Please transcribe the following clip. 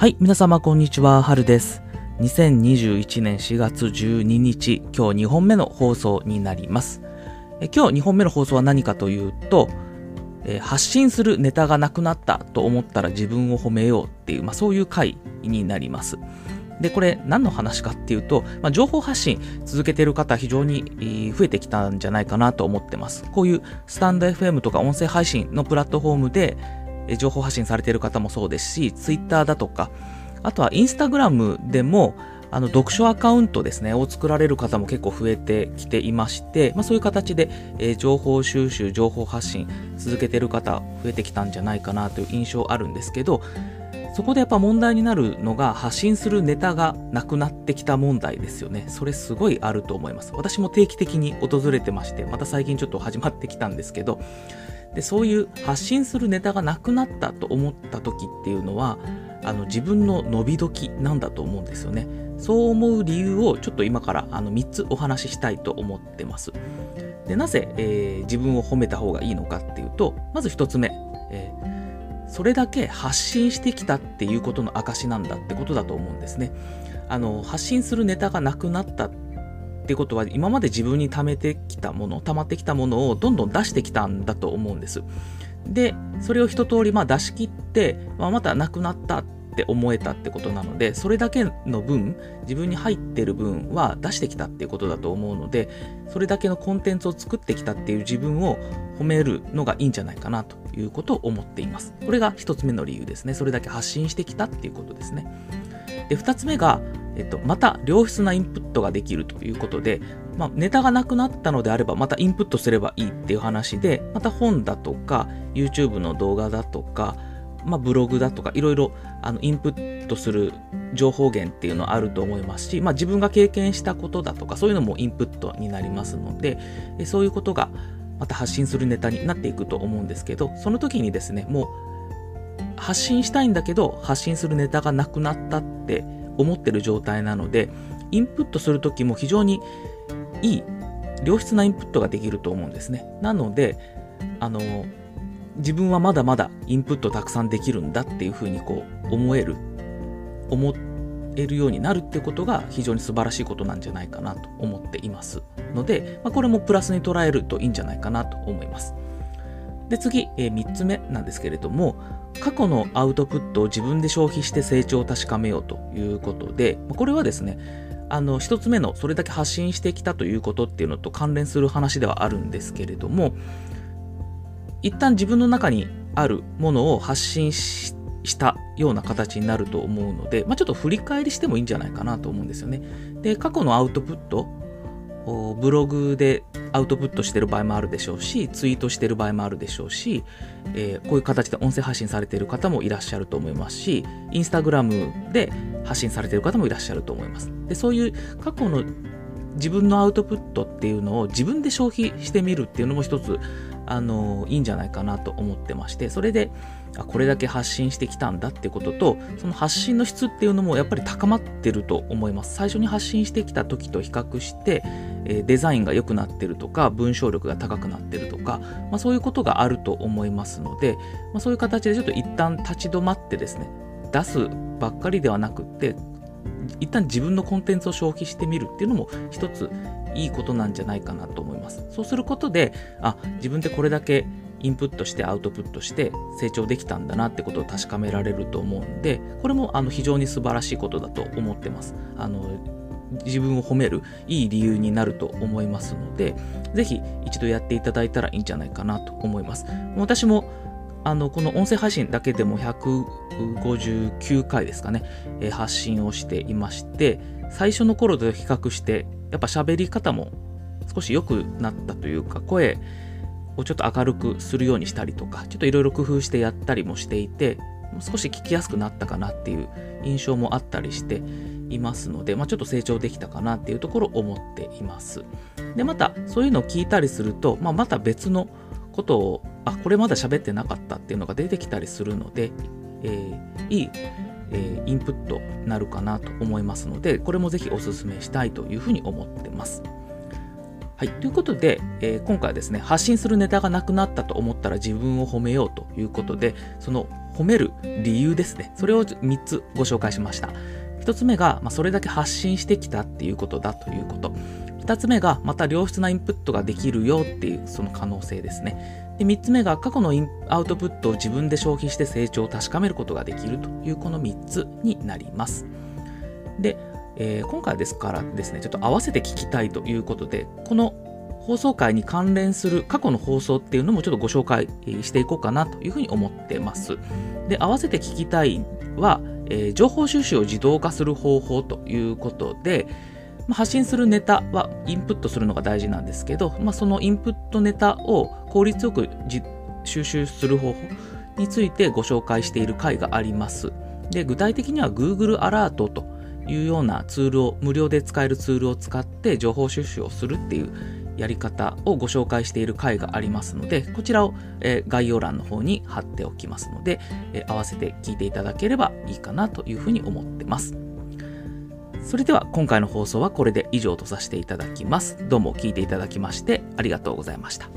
はい、皆様こんにちは、はるです。2021年4月12日、今日2本目の放送になります。え今日2本目の放送は何かというと、え発信するネタがなくなったと思ったら自分を褒めようっていう、まあ、そういう回になります。で、これ何の話かっていうと、まあ、情報発信続けてる方非常に増えてきたんじゃないかなと思ってます。こういうスタンド FM とか音声配信のプラットフォームで情報発信されている方もそうですし、Twitter だとか、あとは Instagram でも、あの読書アカウントですね、を作られる方も結構増えてきていまして、まあ、そういう形で、えー情報収集、情報発信続けてる方増えてきたんじゃないかなという印象あるんですけど、そこでやっぱ問題になるのが発信するネタがなくなってきた問題ですよね。それすごいあると思います。私も定期的に訪れてまして、また最近ちょっと始まってきたんですけど、でそういう発信するネタがなくなったと思った時っていうのはあの自分の伸び時なんだと思うんですよね。そう思う理由をちょっと今からあの3つお話ししたいと思ってます。でなぜ、えー自分を褒めた方がいいのかっていうとまず1つ目、えーそれだけ発信してきたっていうことの証なんだってことだと思うんですね。あの発信するネタがなくなったてことは今まで自分に貯めてきたもの溜まってきたものをどんどん出してきたんだと思うんです。でそれを一通りまあ出し切って、まあ、またなくなったって思えたってことなのでそれだけの分自分に入ってる分は出してきたっていうことだと思うのでそれだけのコンテンツを作ってきたっていう自分を褒めるのがいいんじゃないかなということを思っています。これが一つ目の理由ですね。それだけ発信してきたっていうことですね。で2つ目が、えっと、また良質なインプットができるということで、まあ、ネタがなくなったのであればまたインプットすればいいっていう話でまた本だとか YouTube の動画だとか、まあ、ブログだとかいろいろあのインプットする情報源っていうのはあると思いますし、まあ、自分が経験したことだとかそういうのもインプットになりますのでそういうことがまた発信するネタになっていくと思うんですけどその時にですねもう発信したいんだけど発信するネタがなくなったって思ってる状態なのでインプットする時も非常にいい良質なインプットができると思うんですね。なのであの自分はまだまだインプットたくさんできるんだっていうふうにこう思える思えるようになるってことが非常に素晴らしいことなんじゃないかなと思っていますので、まあ、これもプラスに捉えるといいんじゃないかなと思います。で次、えー3つ目なんですけれども過去のアウトプットを自分で消費して成長を確かめようということでこれはですねあの一つ目のそれだけ発信してきたということっていうのと関連する話ではあるんですけれども一旦自分の中にあるものを発信したような形になると思うので、まあ、ちょっと振り返りしてもいいんじゃないかなと思うんですよね。で過去のアウトプットブログでアウトプットしてる場合もあるでしょうしツイートしてる場合もあるでしょうし、えーこういう形で音声発信されている方もいらっしゃると思いますしインスタグラムで発信されている方もいらっしゃると思います。でそういう過去の自分のアウトプットっていうのを自分で消費してみるっていうのも一つあのいいんじゃないかなと思ってましてそれでこれだけ発信してきたんだってこととその発信の質っていうのもやっぱり高まってると思います。最初に発信してきた時と比較して、デザインが良くなってるとか文章力が高くなってるとか、まあ、そういうことがあると思いますので、まあ、そういう形でちょっと一旦立ち止まってですね出すばっかりではなくって一旦自分のコンテンツを消費してみるっていうのも一ついいことなんじゃないかなと思います。そうすることで、あ、自分でこれだけインプットしてアウトプットして成長できたんだなってことを確かめられると思うんで、これもあの非常に素晴らしいことだと思ってます。あの自分を褒めるいい理由になると思いますので、ぜひ一度やっていただいたらいいんじゃないかなと思います。私もあのこの音声配信だけでも159回ですかね、えー発信をしていまして最初の頃と比較してやっぱ喋り方も少し良くなったというか声をちょっと明るくするようにしたりとかちょっといろいろ工夫してやったりもしていて少し聞きやすくなったかなっていう印象もあったりしていますので、まあ、ちょっと成長できたかなっていうところを思っていますでまたそういうのを聞いたりすると、まあ、また別のことをあこれまだ喋ってなかったっていうのが出てきたりするので、えーいい、えーインプットになるかなと思いますのでこれもぜひお勧めしたいというふうに思ってます。はい、ということで、えー今回はですね発信するネタがなくなったと思ったら自分を褒めようということでその褒める理由ですね。それを3つご紹介しました。1つ目が、まあ、それだけ発信してきたっていうことだということ。2つ目が、また良質なインプットができるよっていうその可能性ですね。で3つ目が、過去のアウトプットを自分で消費して成長を確かめることができるというこの3つになります。で、えー、今回ですからですね、ちょっと合わせて聞きたいということで、この放送回に関連する過去の放送っていうのもちょっとご紹介していこうかなというふうに思ってます。で、合わせて聞きたいは、えー、情報収集を自動化する方法ということで、まあ、発信するネタはインプットするのが大事なんですけど、まあ、そのインプットネタを効率よく収集する方法についてご紹介している回があります。で、具体的には Google アラートというようなツールを、無料で使えるツールを使って情報収集をするっていうやり方をご紹介している回がありますので、こちらを、え概要欄の方に貼っておきますので、え合わせて聞いていただければいいかなというふうに思ってます。それでは今回の放送はこれで以上とさせていただきます。どうも聞いていただきましてありがとうございました。